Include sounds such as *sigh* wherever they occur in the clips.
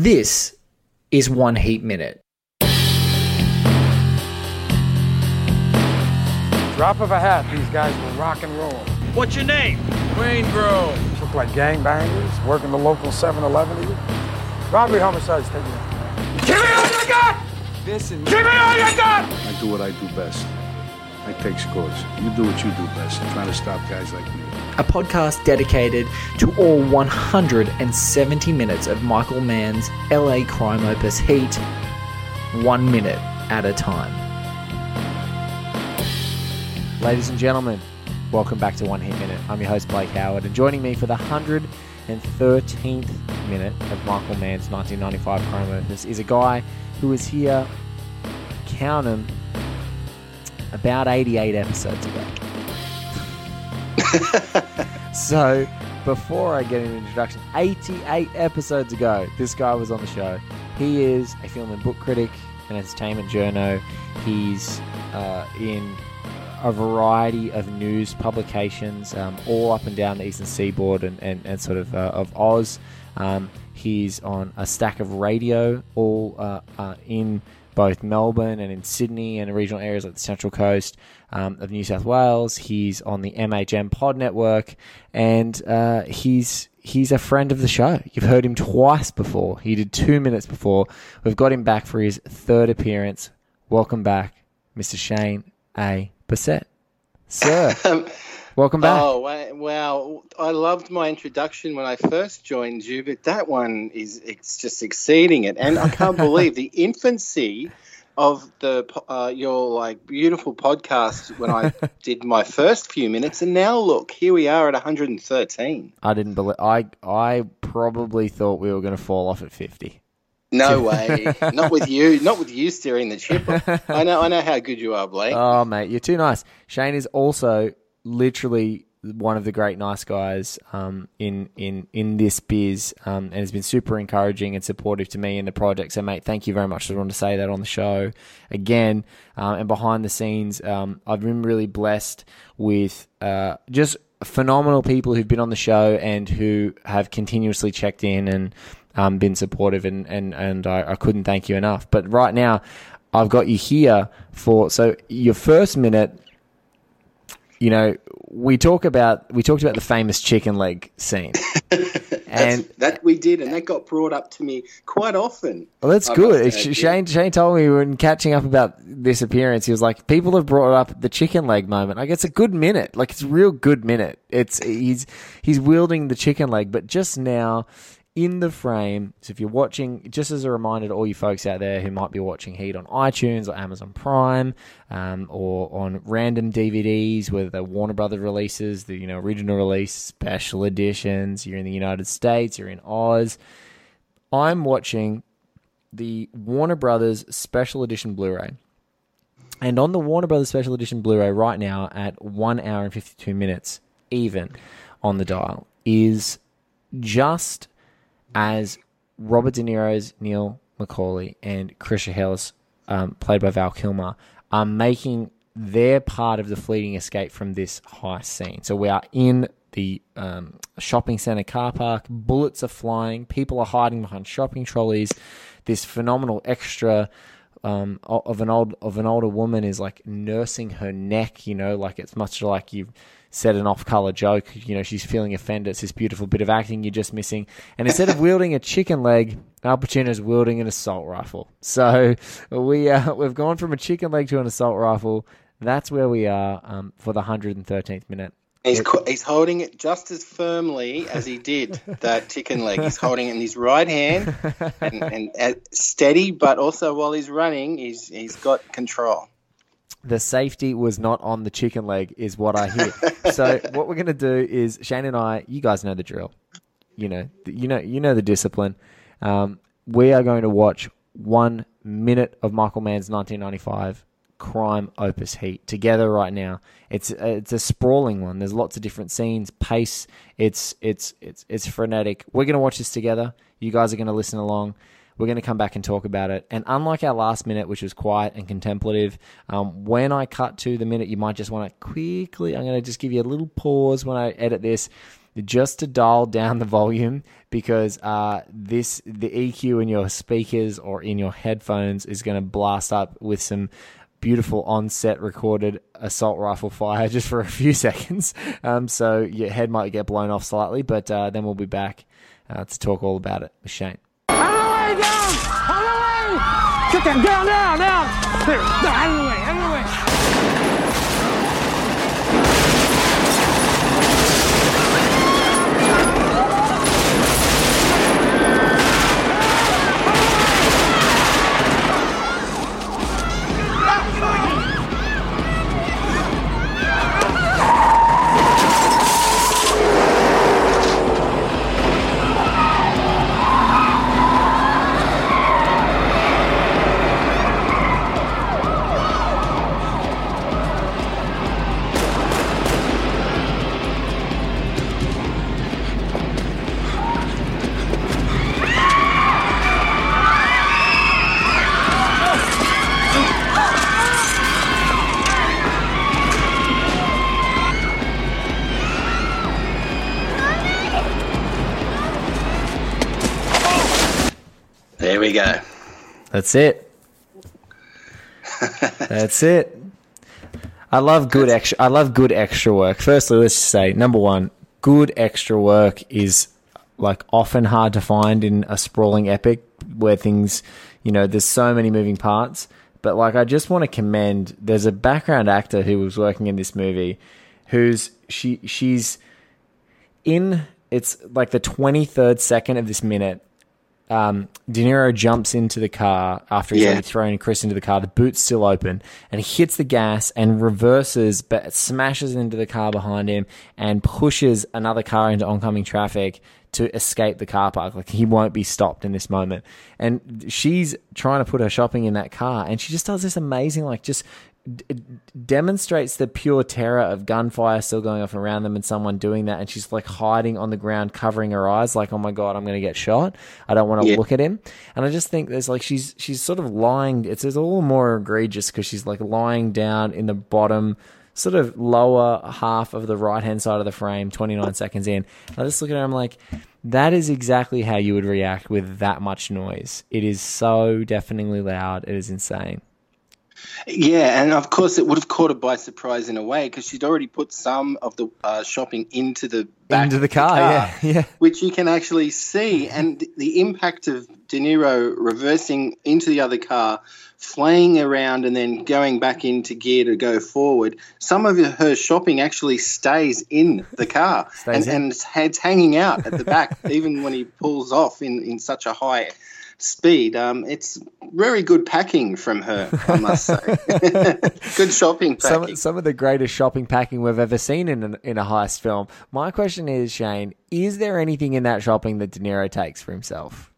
This is One Heat Minute. Drop of a hat, these guys will rock and roll. What's your name? Waingro. Look like gangbangers, working the local 7-Eleven. Robbery homicides taking it. Give me all you got! This and Give me all you got! I do what I do best. I take scores. You do what you do best. I'm Trying to stop guys like me. A podcast dedicated to all 170 minutes of Michael Mann's LA crime opus Heat, one minute at a time. Ladies and gentlemen, welcome back to One Heat Minute. I'm your host, Blake Howard, and joining me for the 113th minute of Michael Mann's 1995 crime opus is a guy who is was here, count 'em, about 88 episodes ago. *laughs* so, before I get an introduction, 88 episodes ago, this guy was on the show. He is a film and book critic, an entertainment journo. He's uh, in a variety of news publications, um, all up and down the eastern seaboard and, and, and sort of uh, of Oz. Um, he's on a stack of radio, all uh, uh, in both Melbourne and in Sydney and regional areas like the Central Coast um, of New South Wales. He's on the MHM Pod Network, and uh, he's he's a friend of the show. You've heard him twice before. He did two minutes before. We've got him back for his third appearance. Welcome back, Mr. Shane A. Bassett. Sir, *laughs* welcome back. Oh wow! I loved my introduction when I first joined you, but that one is it's just exceeding it, and I can't *laughs* believe the infancy of the uh, your like beautiful podcast when I *laughs* did my first few minutes, and now look, here we are at 113. I didn't believe. I I probably thought we were going to fall off at fifty. No way, not with you, not with you steering the ship. *laughs* I know, I know how good you are, Blake. Oh mate, you're too nice. Shane is also literally one of the great nice guys um, in in in this biz, um, and has been super encouraging and supportive to me in the project. So, mate, thank you very much. I just to say that on the show again, um, and behind the scenes, um, I've been really blessed with uh, just phenomenal people who've been on the show and who have continuously checked in and um, been supportive, and and and I, I couldn't thank you enough. But right now, I've got you here for so your first minute you know, we talk about we talked about the famous chicken leg scene, *laughs* and that we did, and that got brought up to me quite often. well, that's I good. must add, yeah. Shane Shane told me when catching up about this appearance, he was like, "People have brought up the chicken leg moment. Like, it's a good minute. Like, it's a real good minute. It's he's he's wielding the chicken leg, but just now." In the frame. So if you're watching, just as a reminder to all you folks out there who might be watching Heat on iTunes or Amazon Prime, um, or on random DVDs, whether they're Warner Brothers releases, the you know original release, special editions. You're in the United States, you're in Oz. I'm watching the Warner Brothers Special Edition Blu-ray. And on the Warner Brothers Special Edition Blu-ray right now at 1 hour and 52 minutes even on the dial is just as Robert De Niro's Neil McCauley and Chris Shiherlis, um, played by Val Kilmer, are making their part of the fleeting escape from this heist scene. So we are in the um, shopping center car park. Bullets are flying. People are hiding behind shopping trolleys. This phenomenal extra um, of an old of an older woman is like nursing her neck. You know, like it's much like you've said an off-color joke. You know, she's feeling offended. It's this beautiful bit of acting you're just missing. And instead of wielding a chicken leg, Al Pacino's wielding an assault rifle. So we uh, *laughs* we've gone from a chicken leg to an assault rifle. That's where we are um, for the 113th minute. He's, he's holding it just as firmly as he did *laughs* that chicken leg. He's holding it in his right hand and, and, and steady, but also while he's running, he's he's got control. The safety was not on the chicken leg, is what I hear. so *laughs* what we're gonna do is Shane and I. You guys know the drill. You know, you know, you know the discipline. Um, we are going to watch one minute of Michael Mann's 1995 crime opus heat together right now. It's it's a sprawling one. There's lots of different scenes, pace. It's it's it's it's frenetic. We're gonna watch this together. You guys are gonna listen along. We're going to come back and talk about it. And unlike our last minute, which was quiet and contemplative, um, when I cut to the minute, you might just want to quickly, I'm going to just give you a little pause when I edit this just to dial down the volume because uh, this the EQ in your speakers or in your headphones is going to blast up with some beautiful on-set recorded assault rifle fire *laughs* just for a few seconds. Um, so your head might get blown off slightly, but uh, then we'll be back uh, to talk all about it with Shane. Down! Out the way! Get down, down, down, down! There, out of the way, out of the way! There we go. That's it. *laughs* That's it. I love good extra. I love good extra work. Firstly, let's just say number one, good extra work is like often hard to find in a sprawling epic where things, you know, there's so many moving parts. But like, I just want to commend. There's a background actor who was working in this movie, who's she she's in. It's like the 23rd second of this minute um, De Niro jumps into the car after he's Yeah. already thrown Chris into the car. The boot's still open, and he hits the gas and reverses, but smashes into the car behind him and pushes another car into oncoming traffic to escape the car park. Like he won't be stopped in this moment. And she's trying to put her shopping in that car, and she just does this amazing, like just d- demonstrates the pure terror of gunfire still going off around them and someone doing that and she's like hiding on the ground covering her eyes like oh my god i'm going to get shot. I don't want to Yeah. look at him. And i just think there's like she's she's sort of lying it's, it's a little more egregious because she's like lying down in the bottom sort of lower half of the right hand side of the frame 29 *laughs* seconds in. I just look at her i'm like that is exactly how you would react with that much noise. It is so deafeningly loud. It is insane Yeah, and of course it would have caught her by surprise in a way because she'd already put some of the uh, shopping into the back into the of car. Yeah, yeah. which you can actually see, and the impact of De Niro reversing into the other car, flaying around, and then going back into gear to go forward. Some of her shopping actually stays in the car, *laughs* and, in. and it's, it's hanging out at the back, even when he pulls off in, in such a high speed. Um, it's very good packing from her, I must say. *laughs* good shopping packing. Some, some of the greatest shopping packing we've ever seen in an, in a heist film. My question is, Shane, is there anything in that shopping that De Niro takes for himself?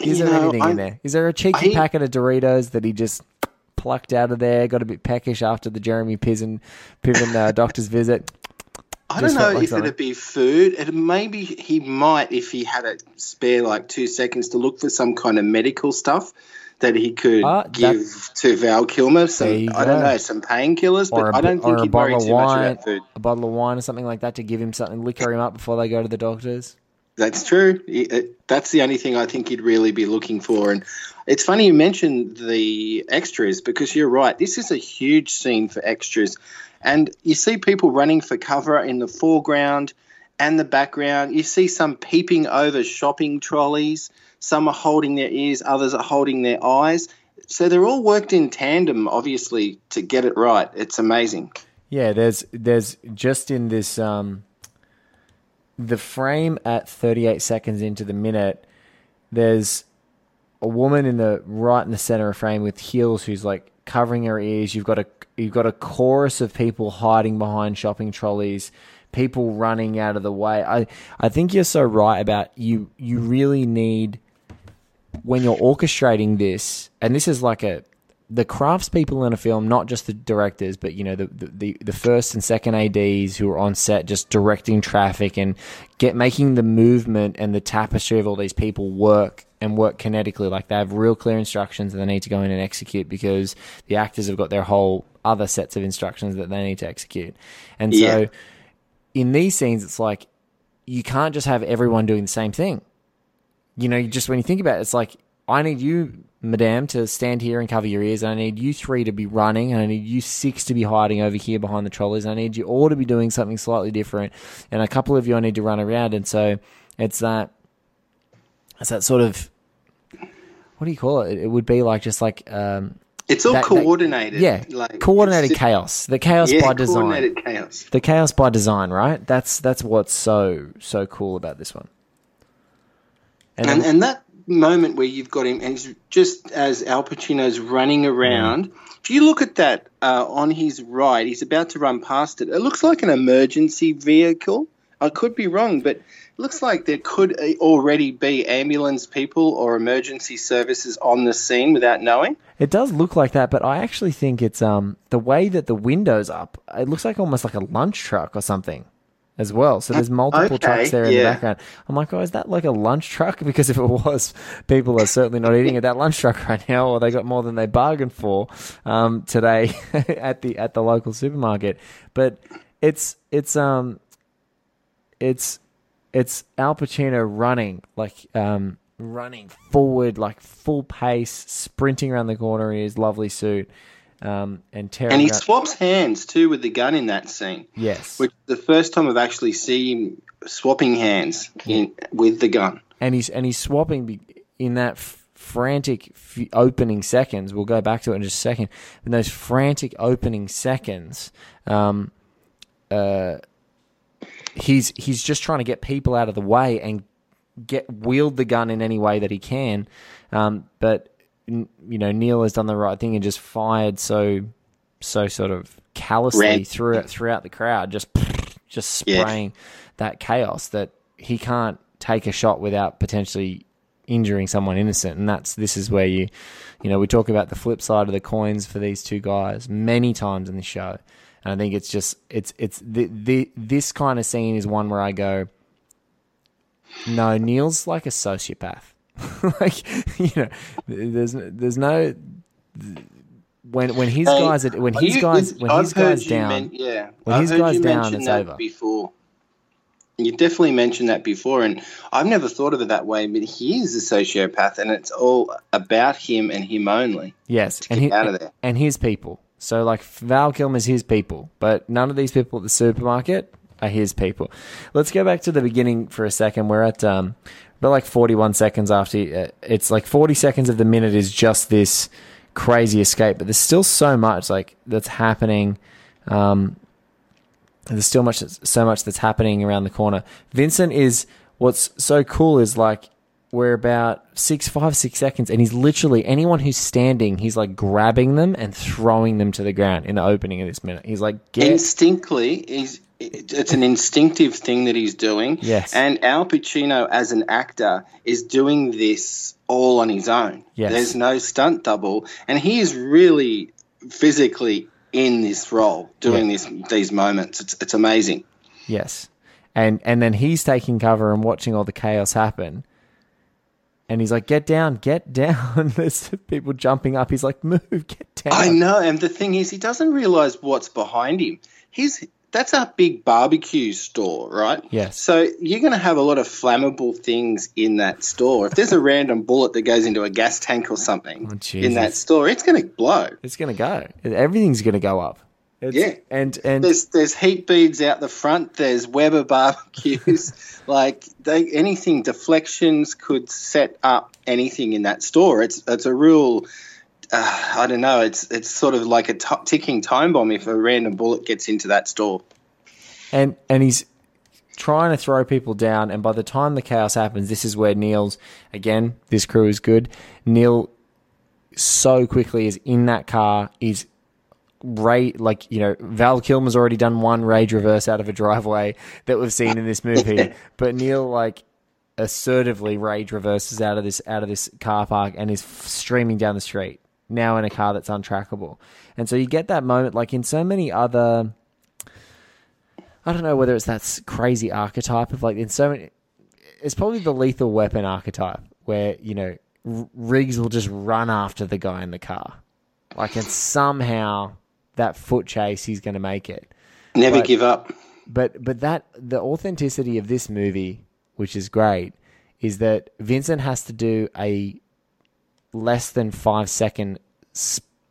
Is You there know, anything I- in there? Is there a cheeky I- packet of Doritos that he just plucked out of there? Got a bit peckish after the Jeremy Piven, Piven uh, *laughs* doctor's visit. I don't know like if something. it'd be food. It maybe he might if he had a spare like two seconds to look for some kind of medical stuff that he could ah, that- give to Val Kilmer. You I don't know some painkillers, but I don't think he'd worry too much wine, about food. a bottle of wine or something like that to give him something, liquor him up before they go to the doctors. That's true. That's the only thing I think he'd really be looking for. And it's funny you mentioned the extras because you're right. This is a huge scene for extras. And you see people running for cover in the foreground and the background. You see some peeping over shopping trolleys. Some are holding their ears, others are holding their eyes. So they're all worked in tandem, obviously, to get it right. It's amazing. Yeah, there's there's just in this um the frame at 38 seconds into the minute, there's a woman in the right in the center of frame with heels who's like covering her ears. You've got a you've got a chorus of people hiding behind shopping trolleys, people running out of the way. I I think you're so right about you you really need when you're orchestrating this, and this is like a the craftspeople in a film, not just the directors, but you know the, the the first and second ads who are on set, just directing traffic and get making the movement and the tapestry of all these people work and work kinetically. Like they have real clear instructions that they need to go in and execute because the actors have got their whole other sets of instructions that they need to execute. And so Yeah. in these scenes, it's like you can't just have everyone doing the same thing you know, you just when you think about it, it's like I need you, madame, to stand here and cover your ears. And I need you three to be running, and I need you six to be hiding over here behind the trolleys. And I need you all to be doing something slightly different, and a couple of you I need to run around. And so it's that, it's that sort of, what do you call it? It would be like just like, um, It's all That- that- coordinated. yeah, like coordinated chaos. The chaos Yeah, by design. coordinated chaos. The chaos by design, right? That's that's what's so so cool about this one. And, then- and that moment where you've got him, and he's just as Al Pacino's running around, if you look at that uh, on his right, he's about to run past it. It looks like an emergency vehicle. I could be wrong, but looks like there could already be ambulance people or emergency services on the scene without knowing. It does look like that, but I actually think it's um the way that the windows up. It looks like almost like a lunch truck or something, as well. So there's multiple Okay, trucks there in the background. I'm like, oh, is that like a lunch truck? *laughs* Because if it was, people are certainly not eating at that lunch truck right now, or they got more than they bargained for um, today *laughs* at the at the local supermarket. But it's it's um it's it's Al Pacino running like um running forward like full pace, sprinting around the corner in his lovely suit, um, and tearing. And he around- swaps hands too with the gun in that scene, yes, which the first time I've actually seen him swapping hands in, with the gun. and he's and he's swapping in that f- frantic f- opening seconds. We'll go back to it in just a second. In those frantic opening seconds, um, uh, he's he's just trying to get people out of the way and get wield the gun in any way that he can. Um, but you know, Neil has done the right thing and just fired so so sort of callously Ran- through throughout the crowd, just *laughs* just Yeah. spraying that chaos that he can't take a shot without potentially injuring someone innocent and that's this is where you you know we talk about the flip side of the coins for these two guys many times in the show and i think it's just it's it's the, the this kind of scene is one where i go no neil's like a sociopath *laughs* like you know there's there's no when when his Hey, guys are, when his you- guys when I've his guys down men- yeah, when I've his guy's down, it's over. Before you definitely mentioned that before, and I've never thought of it that way. But he is a sociopath, and it's all about him and him only. Yes, and he, out of there. and his people. So like Val Kilmer's his people, but none of these people at the supermarket are his people. Let's go back to the beginning for a second. We're at um, about like 41 seconds after. Uh, it's like 40 seconds of the minute is just this crazy escape, but there's still so much like that's happening. Um, there's still much, so much that's happening around the corner. Vincent is what's so cool is like we're about six, five, six seconds, and he's literally anyone who's standing, he's like grabbing them and throwing them to the ground in the opening of this minute. He's like, get Instinctly, he's it's an instinctive thing that he's doing. Yes. And Al Pacino, as an actor, is doing this all on his own. Yes. There's no stunt double, and he is really physically in this role, doing Yeah. this these moments. It's it's amazing. Yes. And and then he's taking cover and watching all the chaos happen. And he's like, "Get down, get down." *laughs* There's people jumping up. He's like, "Move, get down." I know, and the thing is, he doesn't realize what's behind him. He's that's a big barbecue store, right? Yes. So you're going to have a lot of flammable things in that store. If there's a random bullet that goes into a gas tank or something Oh, in that store, it's going to blow. It's gonna go. Everything's gonna go up. It's, Yeah. And and There's there's heat beads out the front. There's Weber barbecues. *laughs* like they, anything deflections could set up anything in that store. It's it's a real. Uh, I don't know. It's it's sort of like a t- ticking time bomb if a random bullet gets into that store. and and he's trying to throw people down. And by the time the chaos happens, this is where Neil's again. This crew is good. Neil so quickly is in that car. Is Ray, like, you know, Val Kilmer's already done one rage reverse out of a driveway that we've seen in this movie. *laughs* but Neil, like, assertively rage reverses out of this out of this car park and is f- streaming down the street now in a car that's untrackable. And so you get that moment like in so many other I don't know whether it's that crazy archetype of like in so many it's probably the lethal weapon archetype where, you know, R- Riggs will just run after the guy in the car. Like and somehow that foot chase he's going to make it Never But- give up. but but that the authenticity of this movie, which is great, is that Vincent has to do a less than five second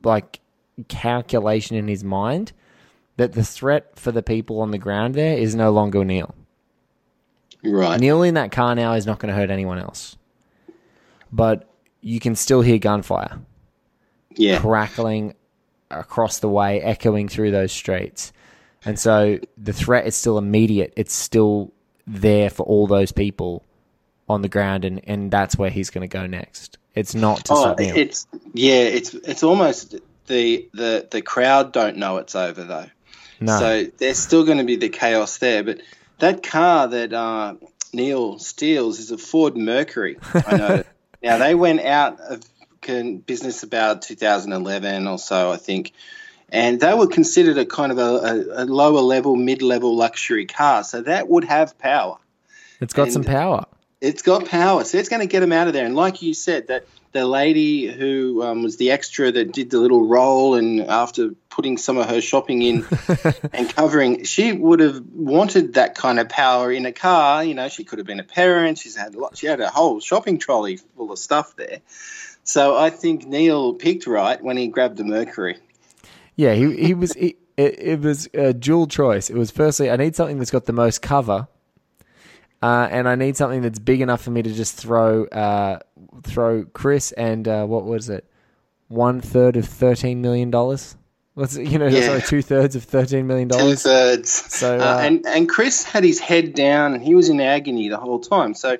like calculation in his mind that the threat for the people on the ground there is no longer Neil. Right. Neil in that car now is not going to hurt anyone else, but you can still hear gunfire Yeah. crackling across the way, echoing through those streets. And so the threat is still immediate. It's still there for all those people on the ground, and, and that's where he's going to go next. It's not to Oh, it's yeah. It's it's almost the the the crowd don't know it's over though. no. So there's still going to be the chaos there. But that car that uh, Neil steals is a Ford Mercury. I know. *laughs* now they went out of business about 2011 or so, I think, and they were considered a kind of a, a, a lower level, mid level luxury car. So that would have power. it's got some power. It's got power, so it's going to get them out of there. And like you said, that the lady who um, was the extra that did the little roll, and after putting some of her shopping in *laughs* and covering, she would have wanted that kind of power in a car. You know, she could have been a parent. She's had a lot. She had a whole shopping trolley full of stuff there. So I think Neil picked right when he grabbed the Mercury. Yeah, he he was. He, it, it was a dual choice. It was firstly, I need something that's got the most cover, uh, and I need something that's big enough for me to just throw uh, throw Chris and uh, what was it, one third of thirteen million dollars. What's it, you know, Yeah. sorry, two thirds of thirteen million dollars. Two thirds. So, uh, uh, and and Chris had his head down and he was in agony the whole time. So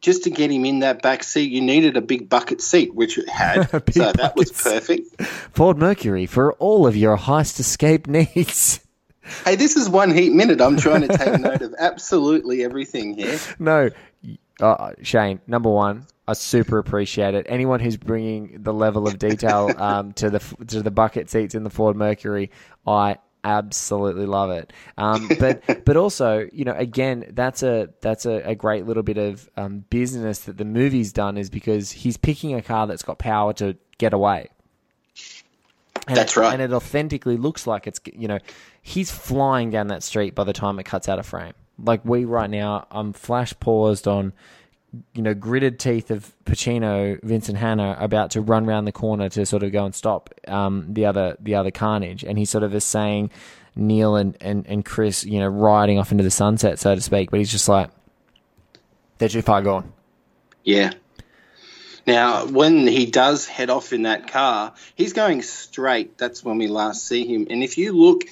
just to get him in that back seat, you needed a big bucket seat, which it had. *laughs* So that was perfect. Ford Mercury for all of your heist escape needs. *laughs* Hey, this is one heat minute. I'm trying to take note of absolutely everything here. no, uh, Shane. Number one, I super appreciate it. Anyone who's bringing the level of detail *laughs* um, to the to the bucket seats in the Ford Mercury, I absolutely love it. Um, *laughs* but but also, you know, again, that's a that's a, a great little bit of um, business that the movie's done is because he's picking a car that's got power to get away. And That's it- right. And it authentically looks like it's, you know, he's flying down that street by the time it cuts out of frame. Like we right now, I'm flash paused on you know, gritted teeth of Pacino, Vincent Hanna about to run around the corner to sort of go and stop um, the other the other carnage, and he sort of is saying Neil and, and, and Chris, you know, riding off into the sunset, so to speak. But he's just like, they're too far gone. Yeah. Now, when he does head off in that car, he's going straight. That's when we last see him. And if you look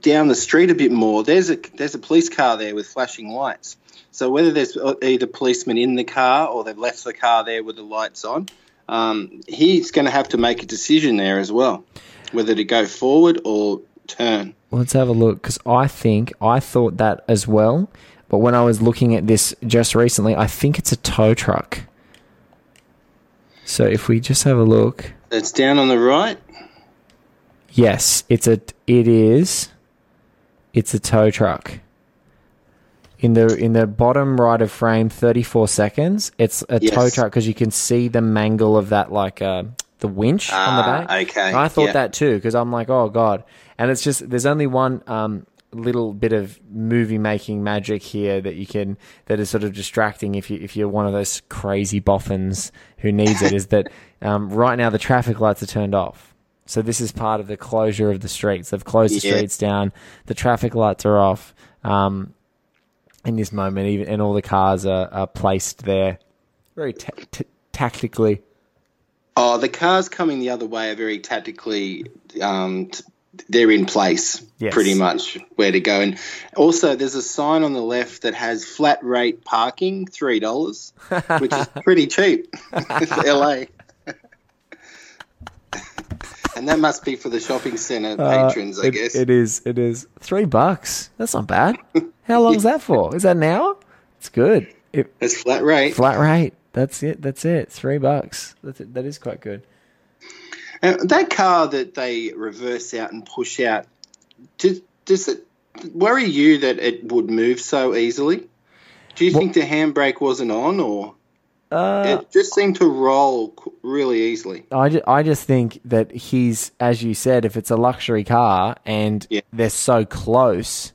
down the street a bit more, there's a there's a police car there with flashing lights. So whether there's either policemen in the car or they've left the car there with the lights on, um, he's going to have to make a decision there as well, whether to go forward or turn. Let's have a look because I think I thought that as well. But when I was looking at this just recently, I think it's a tow truck. So if we just have a look, It's down on the right. yes, it's a it is it's a tow truck. In the in the bottom right of frame, thirty four seconds. It's a tow truck because you can see the mangle of that like uh, the winch on the Ah, back. okay, And I thought yeah. that too because I'm like, oh god, and it's just there's only one um, little bit of movie making magic here that you can that is sort of distracting if you if you're one of those crazy boffins who needs it. is that *laughs* um, right now the traffic lights are turned off. So this is part of the closure of the streets. They've closed the Yeah. streets down. The traffic lights are off. Um, in this moment, even and all the cars are, are placed there very ta- t- tactically. Oh, the cars coming the other way are very tactically. Um, t- they're in place, Yes. pretty much where to go. And also, there's a sign on the left that has flat rate parking, three dollars, which is *laughs* pretty cheap *laughs* LA. And that must be for the shopping centre patrons, I Uh, It- guess. it is. It is three bucks. That's not bad. How long is *laughs* that for? Is that an hour? It's good. It, It's flat rate. flat rate. That's it. That's it. Three bucks. That's it. That is quite good. And that car that they reverse out and push out, does, does it worry you that it would move so easily? Do you think the handbrake wasn't on, or Uh, it just seemed to roll really easily? I, ju- I just think that he's, as you said, if it's a luxury car and Yeah. they're so close,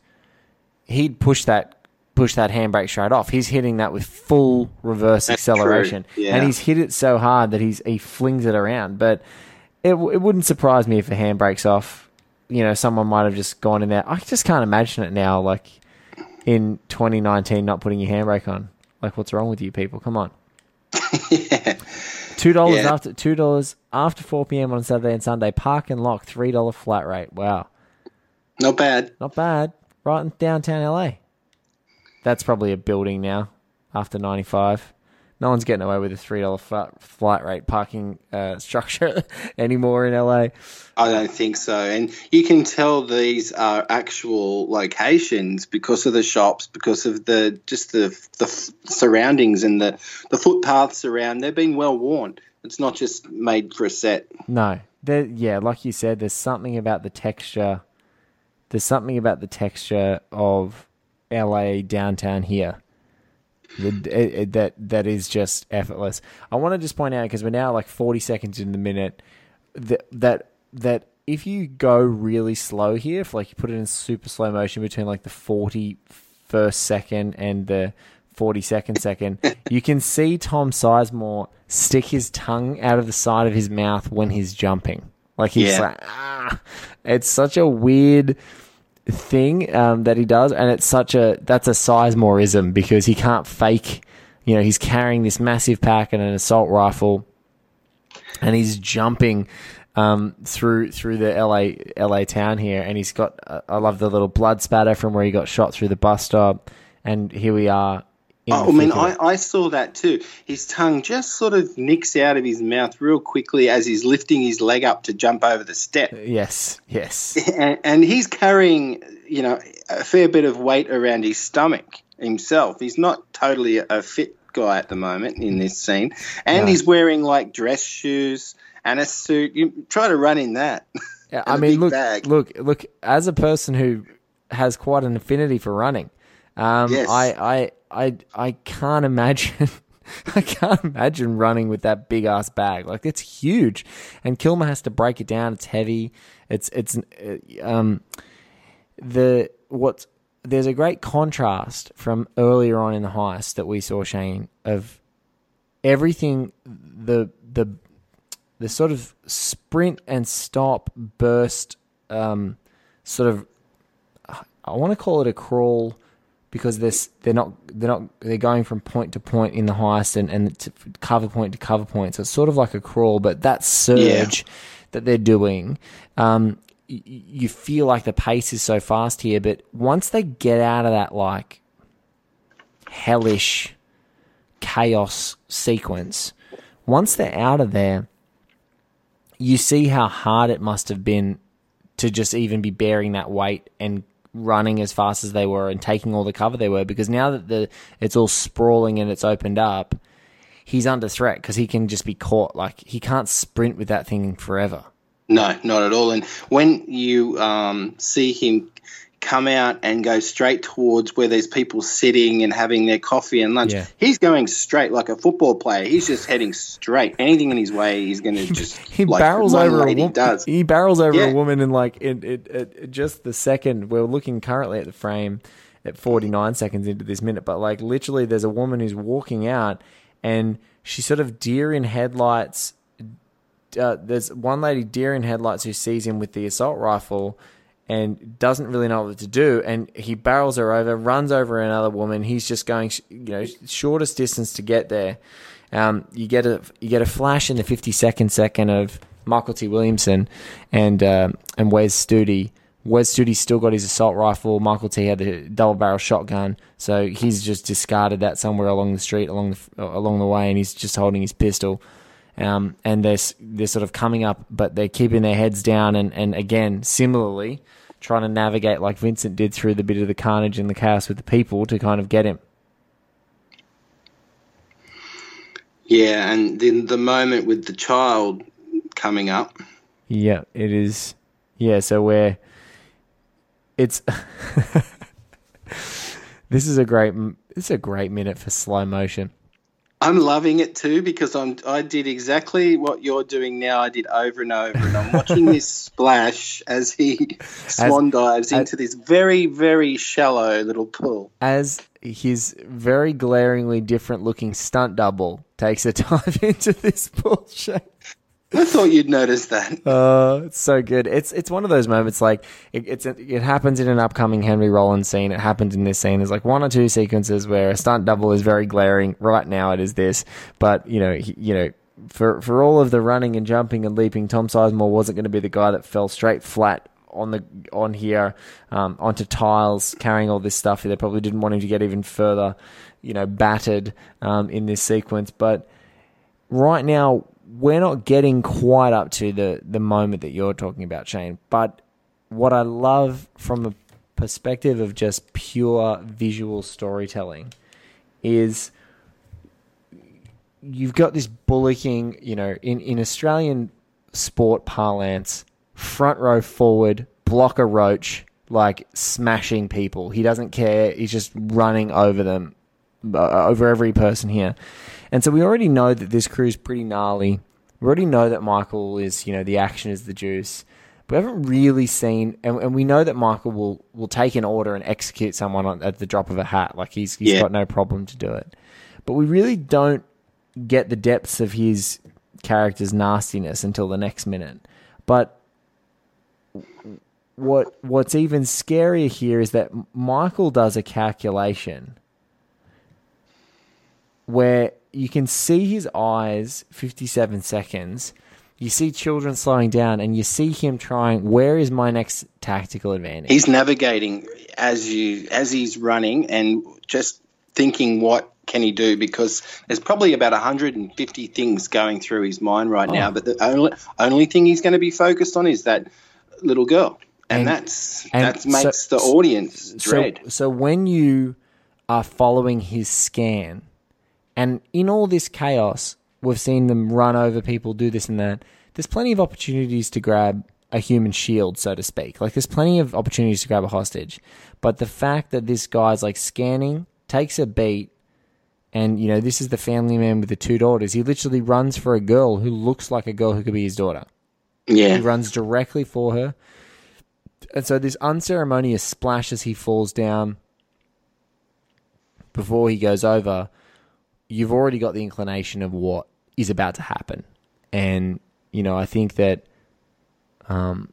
he'd push that push that handbrake straight off. He's hitting that with full reverse That's acceleration, yeah. and he's hit it so hard that he's he flings it around. But it it wouldn't surprise me if the handbrake's off. You know, someone might have just gone in there. I just can't imagine it now. Like in 2019, not putting your handbrake on. Like, what's wrong with you people? Come on. Yeah. *laughs* Two dollars Yeah. after two dollars after four PM on Saturday and Sunday. Park and lock, three dollar flat rate. Wow. Not bad. Not bad. Right in downtown LA. That's probably a building now after ninety five. No one's getting away with a three dollar flat rate parking uh, structure *laughs* anymore in LA. I don't think so. And you can tell these are actual locations because of the shops, because of the just the the f- surroundings and the the footpaths around. They've been well worn. It's not just made for a set. No, there. Yeah, like you said, there's something about the texture. There's something about the texture of LA downtown here it- it- that that is just effortless. I want to just point out because we're now like 40 seconds in the minute that that that if you go really slow here, if like you put it in super slow motion between like the forty first second and the 42nd second, *laughs* you can see Tom Sizemore stick his tongue out of the side of his mouth when he's jumping. Like he's Yeah. like, ah. It's such a weird thing um, that he does, and it's such a that's a Sizemoreism because he can't fake. You know, he's carrying this massive pack and an assault rifle, and he's jumping um, through through the LA LA town here, and he's got. Uh, I love the little blood spatter from where he got shot through the bus stop, and here we are. Oh, I mean, thick of it. I, I saw that too. His tongue just sort of nicks out of his mouth real quickly as he's lifting his leg up to jump over the step. yes, yes, *laughs* and, and he's carrying, you know, a fair bit of weight around his stomach himself. He's not totally a, fit guy at the moment in this scene, and No. he's wearing like dress shoes and a suit. You try to run in that. *laughs* Yeah, I mean, look, bag. look, look. As a person who has quite an affinity for running, um, Yes. I, I, I, I can't imagine. *laughs* I can't imagine running with that big ass bag. Like it's huge, and Kilmer has to break it down. It's heavy. It's it's uh, um the what's there's a great contrast from earlier on in the heist that we saw Shane of everything the the the sort of sprint and stop burst um, sort of I want to call it a crawl because they're they're not they're not they're going from point to point in the heist and and to cover point to cover point. So it's sort of like a crawl, but that surge that they're doing, um, y- you feel like the pace is so fast here. But once they get out of that like hellish chaos sequence, once they're out of there, you see how hard it must have been to just even be bearing that weight and running as fast as they were and taking all the cover they were because now that the it's all sprawling and it's opened up he's under threat because he can just be caught like he can't sprint with that thing forever No, not at all. And when you um, see him come out and go straight towards where there's people sitting and having their coffee and lunch, Yeah. he's going straight like a football player. He's just heading straight. Anything in his way, he's going *laughs* to just he like barrels over a woman does. he barrels over Yeah. a woman in like in, it, it, just the second we're looking currently at the frame at 49 seconds into this minute but like literally there's a woman who's walking out and she's sort of deer in headlights uh, there's one lady deer in headlights who sees him with the assault rifle and doesn't really know what to do and he barrels her over runs over another woman. He's just going you know shortest distance to get there. Um, you get a you get a flash in the 52nd second of Mykelti Williamson and um and Wes Studi. Wes Studi's still got his assault rifle. Michael T had the double barrel shotgun, so he's just discarded that somewhere along the street, along the along the way, and he's just holding his pistol. Um, and they're they're sort of coming up, but they're keeping their heads down, and, and again, similarly, trying to navigate like Vincent did through the bit of the carnage and the chaos with the people to kind of get him. Yeah, and then the moment with the child coming up. Yeah, it is. Yeah, so we're. It's. *laughs* this is a great. This is a great minute for slow motion. I'm loving it too because I'm I did exactly what you're doing now. I did over and over, and I'm watching this *laughs* splash as he swan dives as- into this very very shallow little pool. As his very glaringly different looking stunt double takes a *laughs* dive into this bullshit. I thought you'd notice that. Uh, it's so good. It's it's one of those moments like it, it's it happens in an upcoming Henry Rollins scene. It happens in this scene. There's like one or two sequences where a stunt double is very glaring. Right now, it is this, but you know, he, you know, for for all of the running and jumping and leaping, Tom Sizemore wasn't going to be the guy that fell straight flat on the on here um, onto tiles carrying all this stuff. They probably didn't want him to get even further, you know, battered um, in this sequence, but right now we're not getting quite up to the the moment that you're talking about, Shane. But what I love from a perspective of just pure visual storytelling is you've got this bullocking, you know, in, in Australian sport parlance, front row forward, block a roach, like smashing people. He doesn't care. He's just running over them, uh, over every person here. And so we already know that this crew is pretty gnarly. We already know that Michael is, you know, the action is the juice. We haven't really seen, and, and we know that Michael will, will take an order and execute someone on, at the drop of a hat. Like he's he's Yeah. got no problem to do it. But we really don't get the depths of his character's nastiness until the next minute. But what what's even scarier here is that Michael does a calculation where you can see his eyes 57 seconds. You see children slowing down and you see him trying where is my next tactical advantage? He's navigating as you as he's running and just thinking what can he do? Because there's probably about 150 things going through his mind right now Oh. but the only only thing he's going to be focused on is that little girl. And, And- that's and that makes so- the audience dread. So, so when you are following his scan, and in all this chaos, we've seen them run over people, do this and that. There's plenty of opportunities to grab a human shield, so to speak. Like there's plenty of opportunities to grab a hostage, but the fact that this guy's like scanning takes a beat. And you know this is the family man with the two daughters. He literally runs for a girl who looks like a girl who could be his daughter. yeah He runs directly for her. and so this unceremonious splash as he falls down before he goes over, you've already got the inclination of what is about to happen. And, you know, I think that um,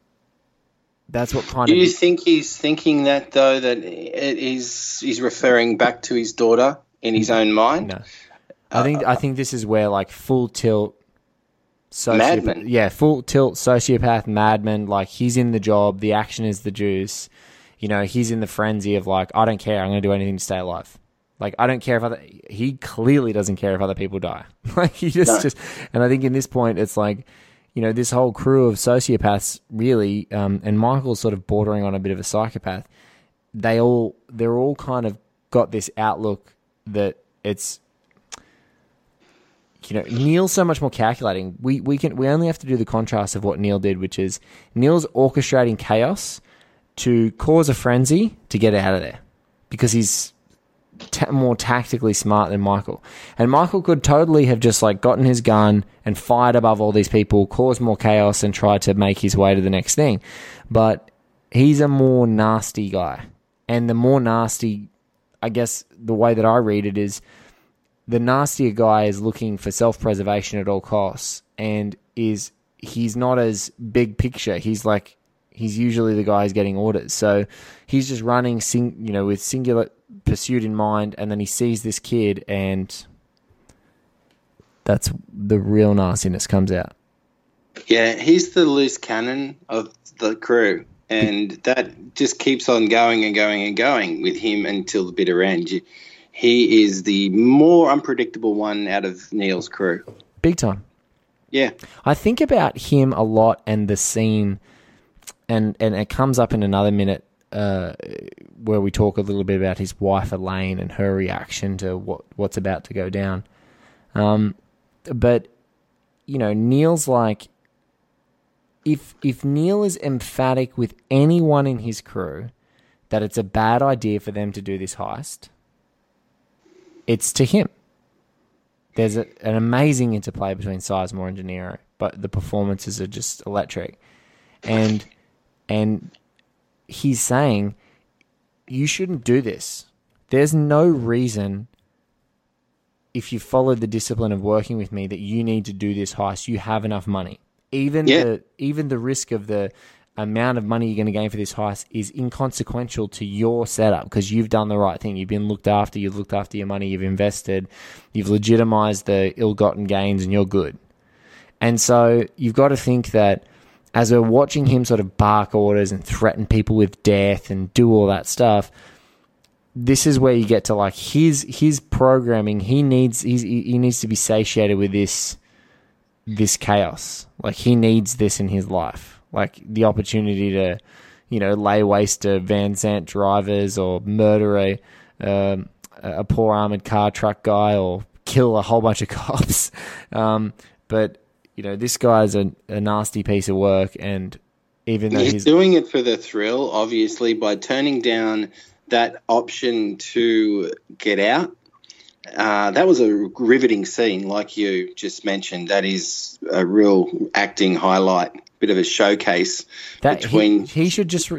that's what kind Do of. you think he's thinking that though that it is he's referring back to his daughter in his own mind? No. I think I think this is where like full tilt sociopath, Madman. yeah, full tilt sociopath madman. Like he's in the job, the action is the juice. You know, he's in the frenzy of like, I don't care, I'm going to do anything to stay alive. Like I don't care if other. He clearly doesn't care if other people die. *laughs* like he just No. just. And I think in this point, it's like, you know, this whole crew of sociopaths really, um, and Michael's sort of bordering on a bit of a psychopath. They all they're all kind of got this outlook that it's you know, Neil's so much more calculating. We we can we only have to do the contrast of what Neil did, which is Neil's orchestrating chaos to cause a frenzy to get out of there because he's ta- more tactically smart than Michael. And Michael could totally have just like gotten his gun and fired above all these people, caused more chaos, and tried to make his way to the next thing. But he's a more nasty guy, and the more nasty, I guess the way that I read it is the nastier guy is looking for self preservation at all costs and is he's not as big picture. He's like he's usually the guy who's getting orders. So he's just running sing you know, with singular pursuit in mind and then he sees this kid and that's the real nastiness comes out. Yeah, he's the loose cannon of the crew, and that just keeps on going and going and going with him until the bitter end. He is the more unpredictable one out of Neil's crew. Big time. Yeah, I think about him a lot and the scene, and and it comes up in another minute uh, where we talk a little bit about his wife Elaine and her reaction to what what's about to go down. Um, but you know, Neil's like, if if Neil is emphatic with anyone in his crew that it's a bad idea for them to do this heist, it's to him there's a, an amazing interplay between Sizemore and De Niro, but the performances are just electric. And and he's saying you shouldn't do this. There's no reason if you followed the discipline of working with me that you need to do this heist. You have enough money. Even Yeah. the even the risk of the amount of money you're going to gain for this heist is inconsequential to your setup because you've done the right thing. You've been looked after. You've looked after your money. You've invested. You've legitimized the ill-gotten gains, and you're good. And so you've got to think that as we're watching him sort of bark orders and threaten people with death and do all that stuff, this is where you get to like his his programming. He needs he needs to be satiated with this this chaos. Like he needs this in his life. Like the opportunity to, you know, lay waste to Van Zant drivers or murder a um, a poor armored car truck guy or kill a whole bunch of *laughs* cops. Um, but you know, this guy's a, a nasty piece of work, and even though he's he's doing it for the thrill, obviously, by turning down that option to get out. Uh, that was a riveting scene, like you just mentioned. That is a real acting highlight, bit of a showcase that between. he, he should just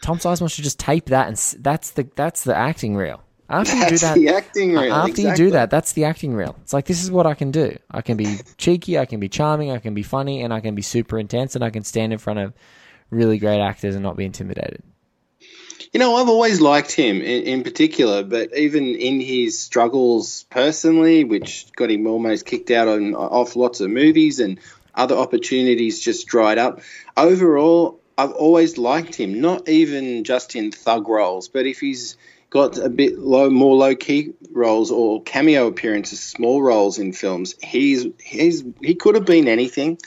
Tom Sizemore should just tape that, and s- that's the that's the acting reel. Uh, after you do that, the acting after you do that, that's the acting reel. It's like this is what I can do. I can be cheeky, I can be charming, I can be funny, and I can be super intense, and I can stand in front of really great actors and not be intimidated. You know, I've always liked him in, in particular, but even in his struggles personally, which got him almost kicked out on off lots of movies and other opportunities just dried up. Overall, I've always liked him, not even just in thug roles, but if he's got a bit low, more low key roles or cameo appearances, small roles in films, he's he's he could have been anything,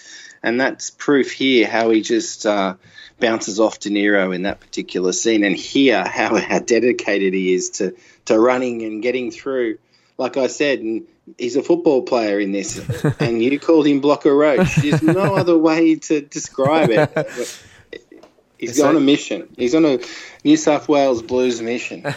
and that's proof here how he just uh, bounces off De Niro in that particular scene, and here how how dedicated he is to to running and getting through. Like I said, and he's a football player in this, *laughs* and you called him Blocker Roach. There's no other way to describe it. *laughs* He's So- on a mission. He's on a New South Wales Blues mission. *laughs*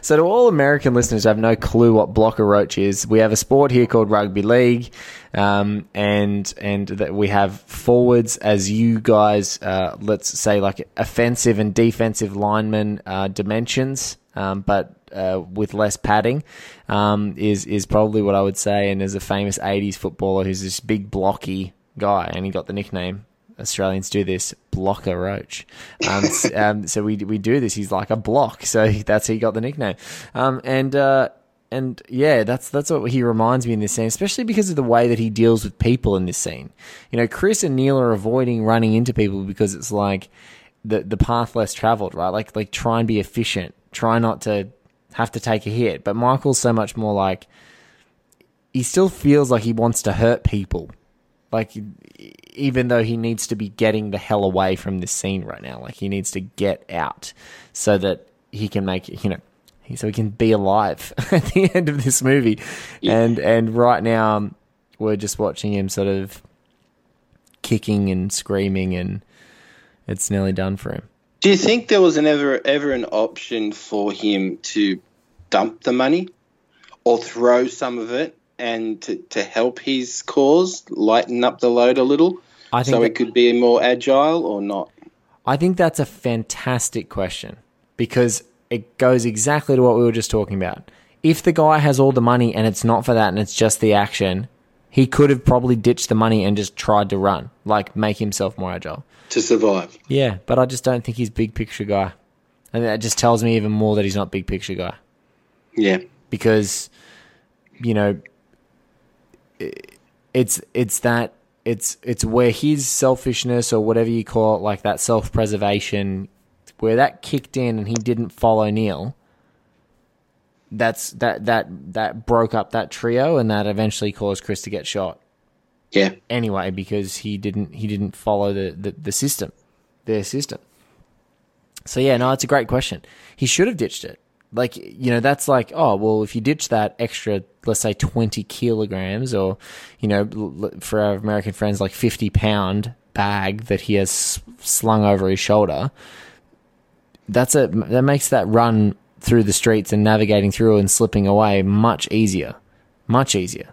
So, to all American listeners who have no clue what blocker roach is, we have a sport here called rugby league, um, and and that we have forwards as you guys, uh, let's say like offensive and defensive lineman uh, dimensions, um, but uh, with less padding, um, is is probably what I would say. And there's a famous '80s footballer who's this big blocky guy, and he got the nickname Australians do this blocker roach. Um, *laughs* um, so we we do this. He's like a block, so *laughs* that's he got the nickname. Um, and uh, and yeah, that's that's what he reminds me in this scene, especially because of the way that he deals with people in this scene. You know, Chris and Neil are avoiding running into people because it's like the the path less traveled, right? Like like try and be efficient, try not to have to take a hit. But Michael's so much more like he still feels like he wants to hurt people like even though he needs to be getting the hell away from this scene right now like he needs to get out so that he can make you know so he can be alive *laughs* at the end of this movie. And and right now um, we're just watching him sort of kicking and screaming and it's nearly done for him. Do you think there was an ever ever an option for him to dump the money or throw some of it and to, to help his cause lighten up the load a little I think so that- it could be more agile or not? I think that's a fantastic question because it goes exactly to what we were just talking about. If the guy has all the money and it's not for that and it's just the action, he could have probably ditched the money and just tried to run, like make himself more agile. To survive. Yeah, but I just don't think he's big picture guy. And that just tells me even more that he's not big picture guy Yeah. because you know it's it's that it's it's where his selfishness or whatever you call it like that self-preservation where that kicked in and he didn't follow Neil that's that that that broke up that trio and that eventually caused Chris to get shot Yeah. anyway because he didn't he didn't follow the, the, the system, their system. So yeah, no, it's a great question. He should have ditched it. Like you know, that's like oh well, if you ditch that extra, let's say twenty kilograms, or you know, for our American friends, like fifty pound bag that he has slung over his shoulder. That's a that makes that run through the streets and navigating through and slipping away much easier, much easier.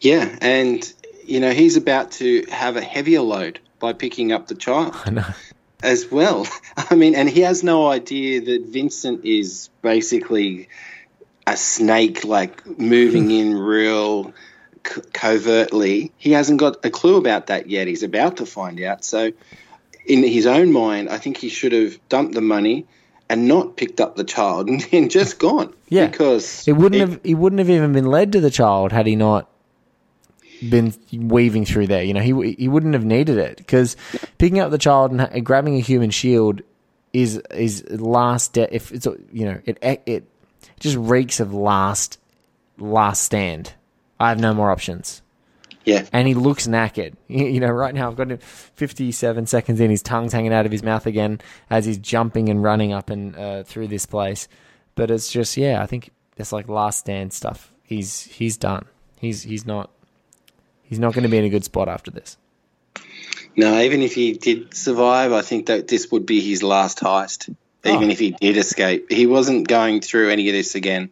Yeah. And, you know, he's about to have a heavier load by picking up the child. *laughs* I know. As well. *laughs* I mean, and he has no idea that Vincent is basically a snake, like moving in *laughs* real co- covertly. He hasn't got a clue about that yet. He's about to find out. So, in his own mind, I think he should have dumped the money and not picked up the child and, *laughs* and just gone. Yeah. because It wouldn't it- have. He wouldn't have even been led to the child had he not been weaving through there. You know, he he wouldn't have needed it because picking up the child and grabbing a human shield is is last. De- if it's you know it it just reeks of last last stand. I have no more options. Yeah, And he looks knackered. You *laughs* you know, right now I've got him 57 seconds in. His tongue's hanging out of his mouth again as he's jumping and running up and uh, through this place. But it's just, yeah, I think it's like last stand stuff. He's he's done. He's he's not he's not going to be in a good spot after this. no. Even if he did survive, I think that this would be his last heist. Even Oh. if he did escape, he wasn't going through any of this again.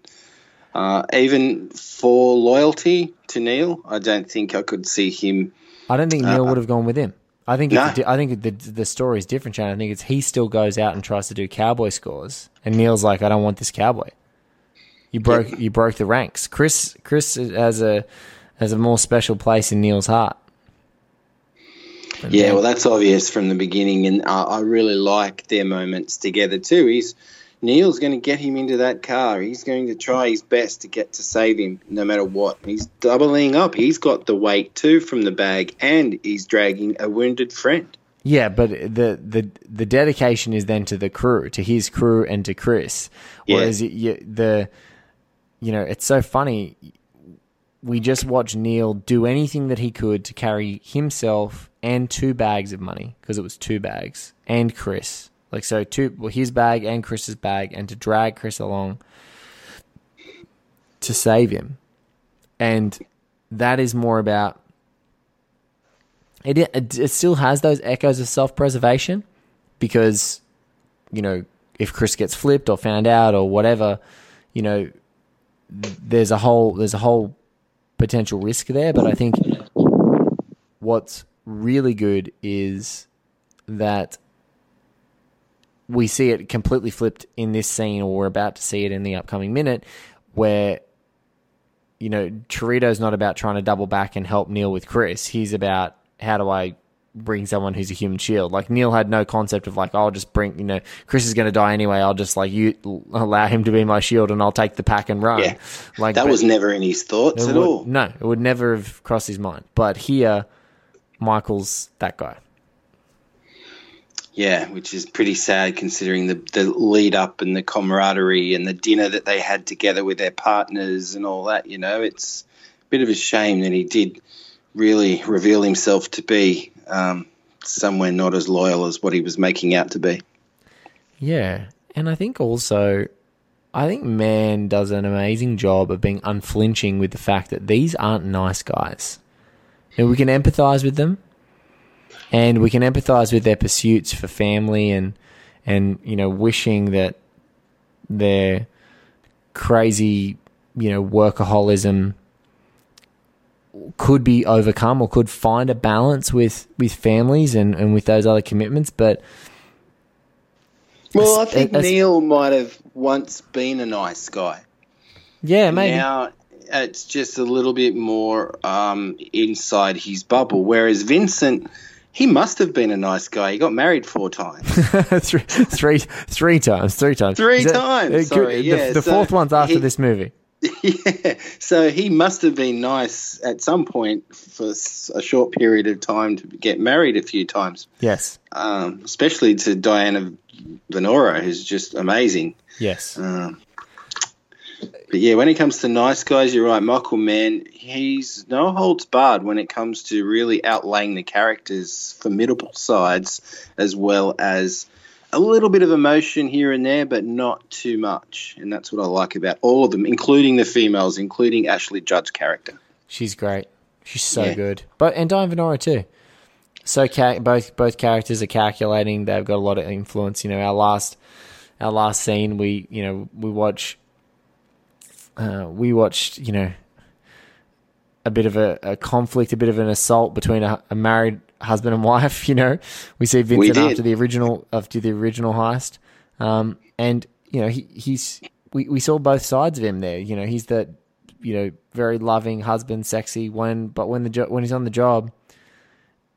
Uh, even for loyalty to Neil, I don't think I could see him. I don't think Neil would have gone with him. I think No. I think the the story is different. Shane. I think it's he still goes out and tries to do cowboy scores, and Neil's like, I don't want this cowboy. You broke you broke the ranks. Chris Chris has a has a more special place in Neil's heart. Yeah, well, that's obvious from the beginning, and uh, I really like their moments together too. He's Neil's going to get him into that car. He's going to try his best to get to save him, no matter what. He's doubling up. He's got the weight too from the bag, and he's dragging a wounded friend. Yeah, but the the the dedication is then to the crew, to his crew, and to Chris. Yeah. Whereas y y the, you know, it's so funny. We just watched Neil do anything that he could to carry himself and two bags of money because it was two bags and Chris. Like so, two well, his bag and Chris's bag, and to drag Chris along to save him, and that is more about it, it, it still has those echoes of self preservation, because you know if Chris gets flipped or found out or whatever, you know there's a whole there's a whole potential risk there. But I think what's really good is that we see it completely flipped in this scene, or we're about to see it in the upcoming minute, where you know Cheritto's not about trying to double back and help Neil with Chris. He's about how do I bring someone who's a human shield. Like Neil had no concept of like I'll just bring you know Chris is going to die anyway. I'll just like you allow him to be my shield and I'll take the pack and run. Yeah. Like that was never in his thoughts at would- all. No, it would never have crossed his mind. But here, Michael's that guy. Yeah, which is pretty sad considering the, the lead up and the camaraderie and the dinner that they had together with their partners and all that. You know, it's a bit of a shame that he did really reveal himself to be um, somewhere not as loyal as what he was making out to be. Yeah, and I think also, I think Mann does an amazing job of being unflinching with the fact that these aren't nice guys. And we can empathize with them, and we can empathize with their pursuits for family and and you know wishing that their crazy you know workaholism could be overcome or could find a balance with with families and and with those other commitments but Well, I think as- Neil might have once been a nice guy. yeah maybe Now it's just a little bit more um, inside his bubble. Whereas Vincent, he must have been a nice guy. He got married four times. *laughs* three, three, three times, three times, Three that- times, uh, sorry, the, yeah, the so fourth one's after he- this movie. *laughs* yeah, so he must have been nice at some point for a short period of time to get married a few times, Yes, um, especially to Diane Venora, who's just amazing. yes, Um, but yeah, when it comes to nice guys, you're right. Michael Mann, he's no holds barred when it comes to really outlaying the characters' formidable sides, as well as a little bit of emotion here and there, but not too much. And that's what I like about all of them, including the females, including Ashley Judd's character. she's great. She's so Yeah. good. But and Diane Venora too. So ca- both both characters are calculating. They've got a lot of influence. You know, our last our last scene, we you know we watch uh, we watched you know a bit of a, a conflict, a bit of an assault between a, a married husband and *laughs* wife. You know, we see Vincent did. after the original after the original heist, um, and you know he, he's we, we saw both sides of him there. You know, he's that you know very loving husband, sexy when, but when the jo- when he's on the job,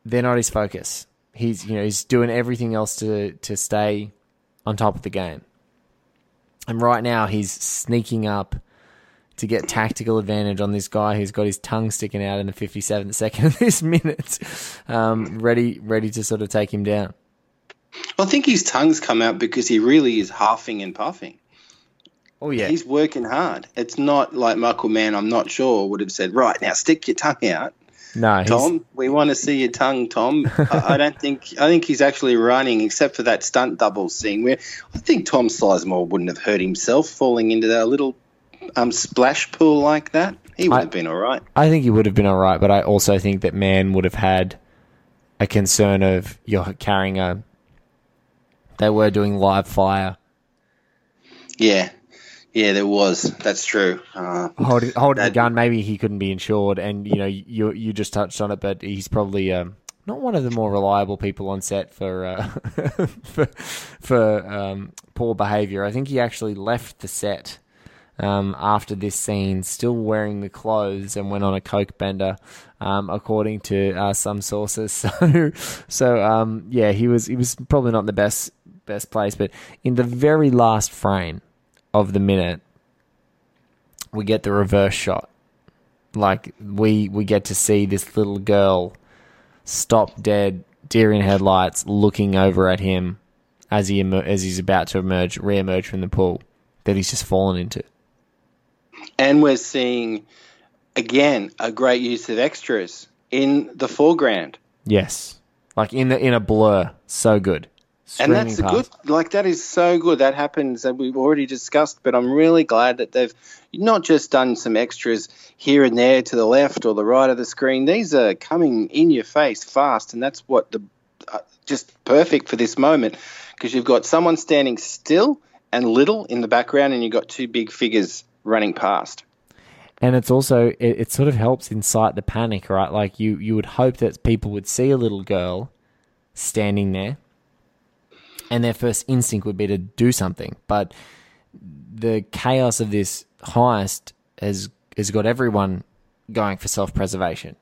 they're not his focus. He's you know he's doing everything else to to stay on top of the game. And right now he's sneaking up to get tactical advantage on this guy who's got his tongue sticking out in the 57th second of this minute, um, ready ready to sort of take him down. I think his tongue's come out because he really is huffing and puffing. Oh yeah, He's working hard. It's not like Michael Mann, I'm not sure, would have said, right, now stick your tongue out. no, he's, Tom, we want to see your tongue, Tom. I, I don't think I think he's actually running, except for that stunt double scene where I think Tom Sizemore wouldn't have hurt himself falling into that little um, splash pool like that. He would I- have been all right. I think he would have been all right, but I also think that Mann would have had a concern of you're carrying a. They were doing live fire, Yeah, yeah, there was. That's true. Uh, holding holding the That- gun. Maybe he couldn't be insured, and you know you you just touched on it, but he's probably um, not one of the more reliable people on set for uh, *laughs* for for um, poor behavior. I think he actually left the set um, after this scene, still wearing the clothes, and went on a coke bender, um, according to uh, some sources. *laughs* So, so um, yeah, he was he was probably not in the best best place, but in the very last frame of the minute, we get the reverse shot. Like we we get to see this little girl stop dead, deer in headlights, looking over at him as he emer- as he's about to emerge, re-emerge from the pool that he's just fallen into. And we're seeing again a great use of extras in the foreground. Yes, like in the in a blur, so good. and that's a good like that is so good. That happens that we've already discussed but i'm really glad that they've not just done some extras here and there to the left or the right of the screen. These are coming in your face fast and that's what the uh, just perfect for this moment because you've got someone standing still and little in the background, and you've got two big figures running past. And it's also it, it sort of helps incite the panic, right? Like you you would hope that people would see a little girl standing there, and their first instinct would be to do something, but the chaos of this heist has has got everyone going for self preservation.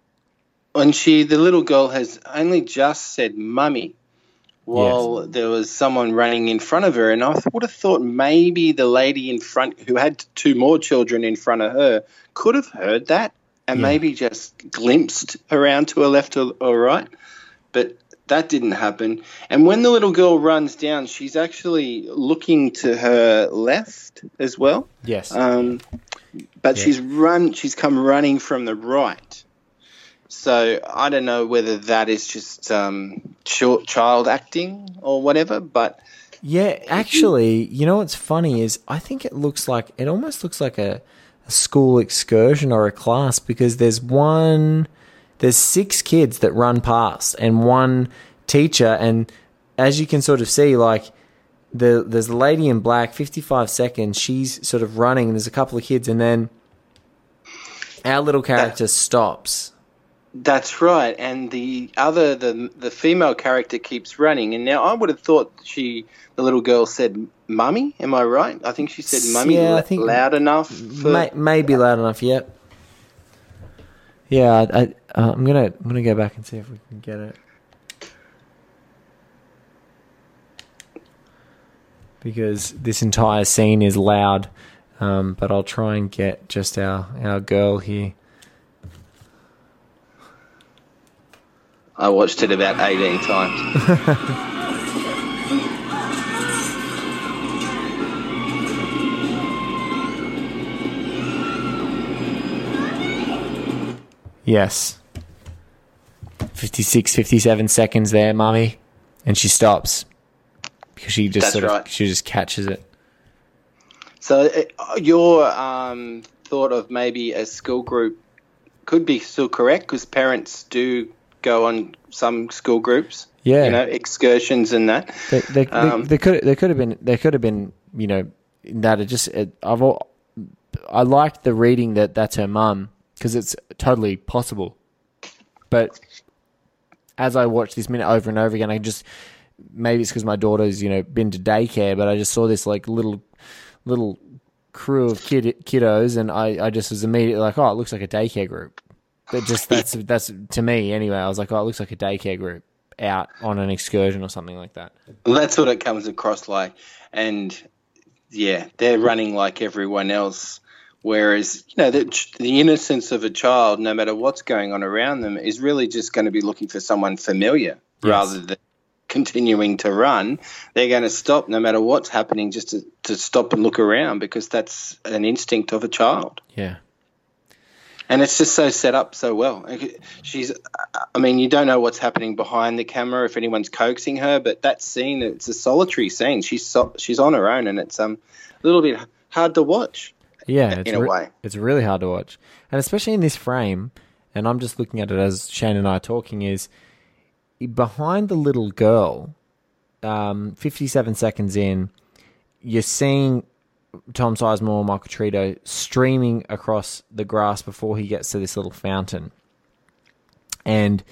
And she, the little girl, has only just said "mummy," while there was someone running in front of her, and I would have thought maybe the lady in front, who had two more children in front of her, could have heard that and Yeah. maybe just glimpsed around to her left or, or right, but that didn't happen. And when the little girl runs down, she's actually looking to her left as well. Yes. Um, but Yeah. she's run. She's come running from the right. So I don't know whether that is just um, short child acting or whatever. But Yeah, actually, you know what's funny is I think it looks like it almost looks like a, a school excursion or a class because there's one there's six kids that run past and one teacher and as you can sort of see like the there's the lady in black 55 seconds she's sort of running and there's a couple of kids and then our little character stops that's right. And the other, the the female character keeps running. And now I would have thought she, the little girl, said "mummy." Am I right? I think she said "mummy" Yeah, I think- loud enough. For, May, maybe loud enough. Yep. Yeah, I, I, uh, I'm gonna I'm gonna go back and see if we can get it because this entire scene is loud. Um, but I'll try and get just our our girl here. I watched it about eighteen times. *laughs* Yes. 56, 57 seconds there, mummy, and she stops because she just That's sort of right. she just catches it. So uh, your um, thought of maybe a school group could be still correct because parents do go on some school groups. Yeah. You know, excursions and that. They, they, Um, they, they could they could have been they could have been you know that it just it, I've all, I liked the reading that that's her mum because it's totally possible, but as I watched this minute over and over again, I just maybe it's because my daughter's you know been to daycare, but I just saw this like little little crew of kid kiddos, and I I just was immediately like, oh, it looks like a daycare group. But just that's that's to me anyway. I was like, oh, it looks like a daycare group out on an excursion or something like that. Well, that's what it comes across like. And yeah, they're running like everyone else. Whereas, you know, the, the innocence of a child, no matter what's going on around them, is really just going to be looking for someone familiar rather than continuing to run. They're going to stop no matter what's happening just to, to stop and look around because that's an instinct of a child. Yeah. And it's just so set up so well. She's, I mean, you don't know what's happening behind the camera if anyone's coaxing her, but that scene, it's a solitary scene. She's so, she's on her own, and it's um a little bit hard to watch. Yeah, it's in a re- way. it's really hard to watch, and especially in this frame. And I'm just looking at it as Shane and I are talking. Is behind the little girl, um, 57 seconds in, you're seeing Tom Sizemore, Michael Cheritto streaming across the grass before he gets to this little fountain, and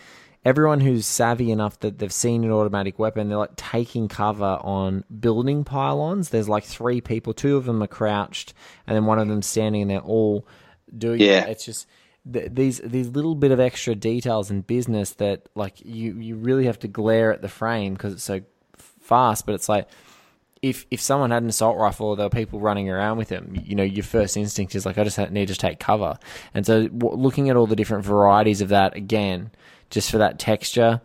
everyone who's savvy enough that they've seen an automatic weapon, they're like taking cover on building pylons. There's like three people, two of them are crouched, and then one of them standing, and they're all doing. Yeah. it's just th- these these little bit of extra details in business that like you you really have to glare at the frame because it's so f- fast. But it's like if if someone had an assault rifle or there were people running around with them, you know, your first instinct is like, I just need to take cover. And so, w- looking at all the different varieties of that again, just for that texture,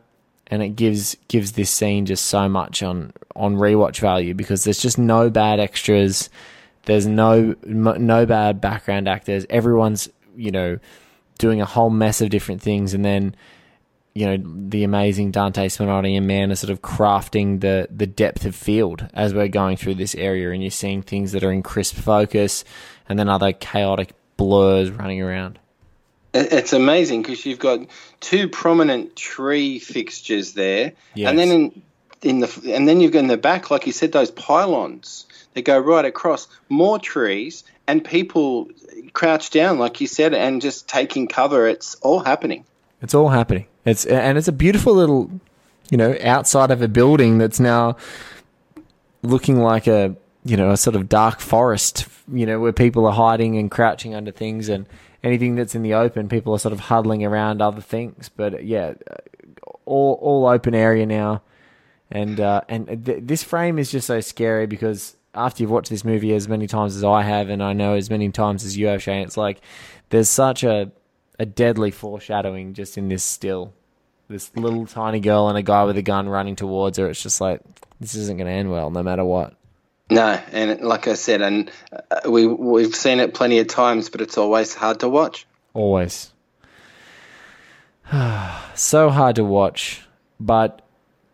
and it gives gives this scene just so much on on rewatch value because there's just no bad extras, there's no no bad background actors. Everyone's you know doing a whole mess of different things, and then you know the amazing Dante Spinotti and Mann are sort of crafting the the depth of field as we're going through this area, and you're seeing things that are in crisp focus, and then other chaotic blurs running around. It's amazing because you've got two prominent tree fixtures there, Yes. and then in in the and then you've got in the back, like you said, those pylons that go right across, more trees and people crouched down, like you said, and just taking cover. It's all happening. It's all happening. It's and it's a beautiful little, you know, outside of a building that's now looking like a you know a sort of dark forest. You know, where people are hiding and crouching under things, and anything that's in the open, people are sort of huddling around other things. But yeah, all all open area now, and uh, and th- this frame is just so scary because after you've watched this movie as many times as I have, and I know as many times as you have, Shane, it's like there's such a a deadly foreshadowing just in this still. This little tiny girl and a guy with a gun running towards her. It's just like this isn't going to end well, no matter what. No, and like I said, and uh, we we've seen it plenty of times, but it's always hard to watch. Always. *sighs* so hard to watch, but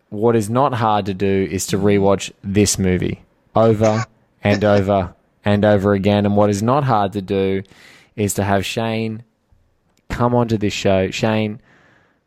what is not hard to do is to rewatch this movie over and over and over again. And what is not hard to do is to have Shane come onto this show. Shane,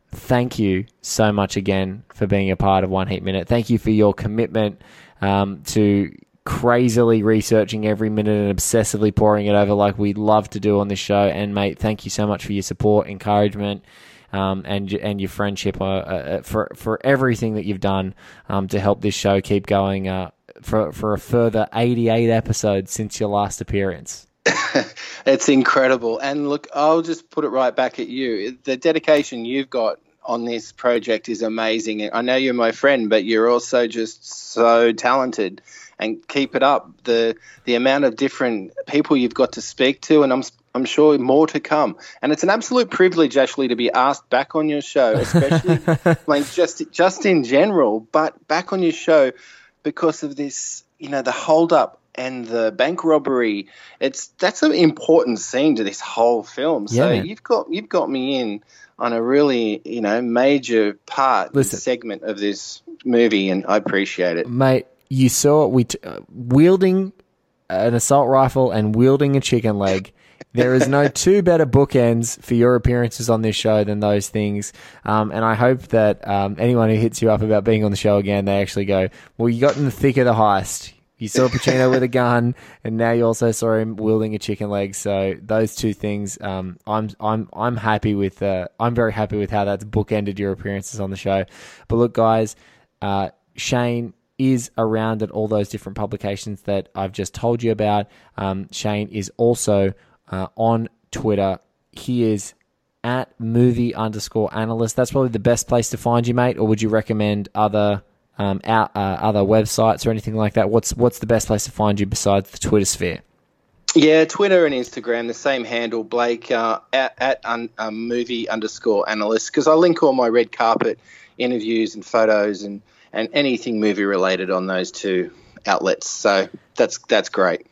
thank you so much again for being a part of One Heat Minute. Thank you for your commitment um, to crazily researching every minute and obsessively pouring it over like we love to do on this show. And mate, thank you so much for your support, encouragement. Um, and and your friendship uh, uh, for for everything that you've done um, to help this show keep going uh, for for a further 88 episodes since your last appearance. *coughs* It's incredible. And look, I'll just put it right back at you. The dedication you've got on this project is amazing. I know you're my friend, but you're also just so talented. And keep it up. The the amount of different people you've got to speak to, and I'm I'm sure more to come. And it's an absolute privilege actually to be asked back on your show, especially *laughs* like just just in general, but back on your show because of this, you know, the hold up and the bank robbery. It's that's an important scene to this whole film. So you've got you've got me in on a really, you know, major part Listen. segment of this movie and I appreciate it. mate. You saw we t- uh, wielding an assault rifle and wielding a chicken leg. There is no *laughs* two better bookends for your appearances on this show than those things. Um, and I hope that um, anyone who hits you up about being on the show again, they actually go, "Well, you got in the thick of the heist. You saw Pacino with a gun, and now you also saw him wielding a chicken leg. So those two things, um, I'm I'm I'm happy with. Uh, I'm very happy with how that's bookended your appearances on the show. But look, guys, uh, Shane is around at all those different publications that I've just told you about. Um, Shane is also uh, on Twitter. He is at movie underscore analyst. That's probably the best place to find you, mate. Or would you recommend other um, out, uh, other websites or anything like that? What's what's the best place to find you besides the Twitter sphere? Yeah, Twitter and Instagram, the same handle, Blake, uh, at, at un, um, movie underscore analyst, because I link all my red carpet interviews and photos and, and anything movie related on those two outlets. So that's that's great.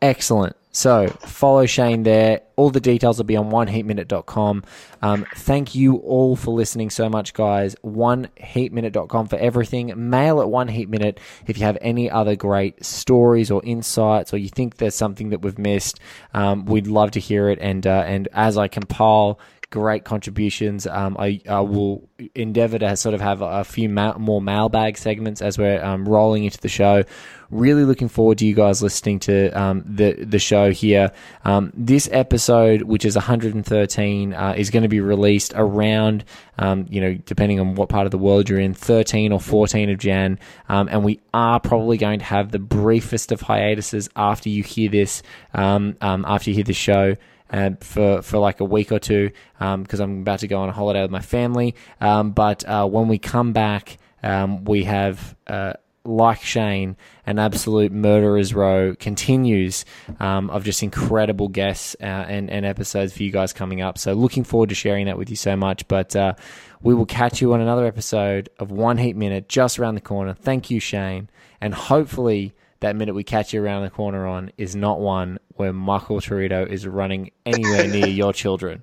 Excellent. So follow Shane there. All the details will be on oneheatminute.com. Um, thank you all for listening so much, guys. Oneheatminute.com for everything. Mail at oneheatminute if you have any other great stories or insights, or you think there's something that we've missed. Um, we'd love to hear it. And uh, and as I compile great contributions. Um, I, I will endeavor to sort of have a, few ma- more mailbag segments as we're um, rolling into the show. Really looking forward to you guys listening to um, the the show here. Um, this episode, which is 113, uh, is going to be released around, um, you know, depending on what part of the world you're in, 13 or 14 of Jan, um, and we are probably going to have the briefest of hiatuses after you hear this, after you hear the show uh, for for like a week or two because I'm about to go on a holiday with my family. Um, but uh, when we come back, um, we have. Uh, like Shane, an absolute murderer's row continues um, of just incredible guests uh, and, and episodes for you guys coming up. So, looking forward to sharing that with you so much. But uh, we will catch you on another episode of One Heat Minute just around the corner. Thank you, Shane. And hopefully, that minute we catch you around the corner on is not one where Michael Cheritto is running *laughs* anywhere near your children.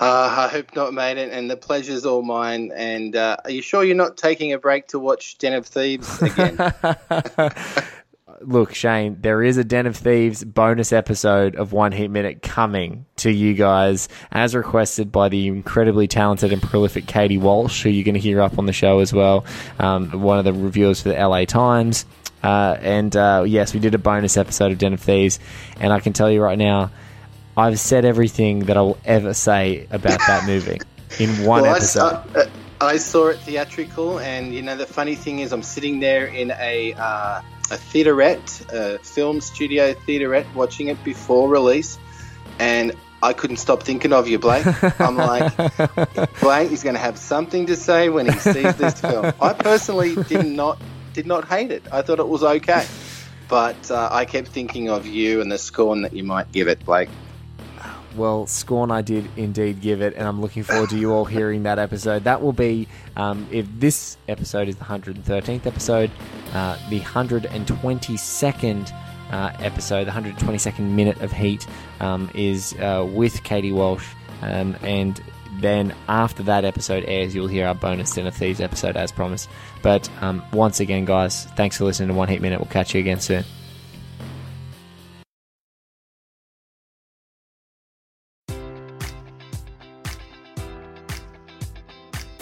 Uh, I hope not, mate. And, and the pleasure's all mine. And uh, are you sure you're not taking a break to watch Den of Thieves again? *laughs* look, Shane, there is a Den of Thieves bonus episode of One Heat Minute coming to you guys as requested by the incredibly talented and prolific Katie Walsh, who you're going to hear up on the show as well. Um, one of the reviewers for the LA Times. Uh, and uh, yes, we did a bonus episode of Den of Thieves, and I can tell you right now, I've said everything that I will ever say about that *laughs* movie in one Well, episode. saw- uh, I saw it theatrical, and you know the funny thing is, I'm sitting there in a uh, a theaterette, a film studio theaterette, watching it before release, and I couldn't stop thinking of you, Blake. I'm like, *laughs* Blake is going to have something to say when he sees this film. I personally did not did not hate it. I thought it was okay, but uh, I kept thinking of you and the scorn that you might give it, Blake. Well, Scorn, I did indeed give it, and I'm looking forward to you all hearing that episode. That will be, um, if this episode is the 113th episode, uh, the 122nd uh, episode, the 122nd minute of Heat um, is uh, with Katie Walsh. Um, and then after that episode airs, you'll hear our bonus Den of Thieves episode as promised. But um, once again, guys, thanks for listening to One Heat Minute. We'll catch you again soon.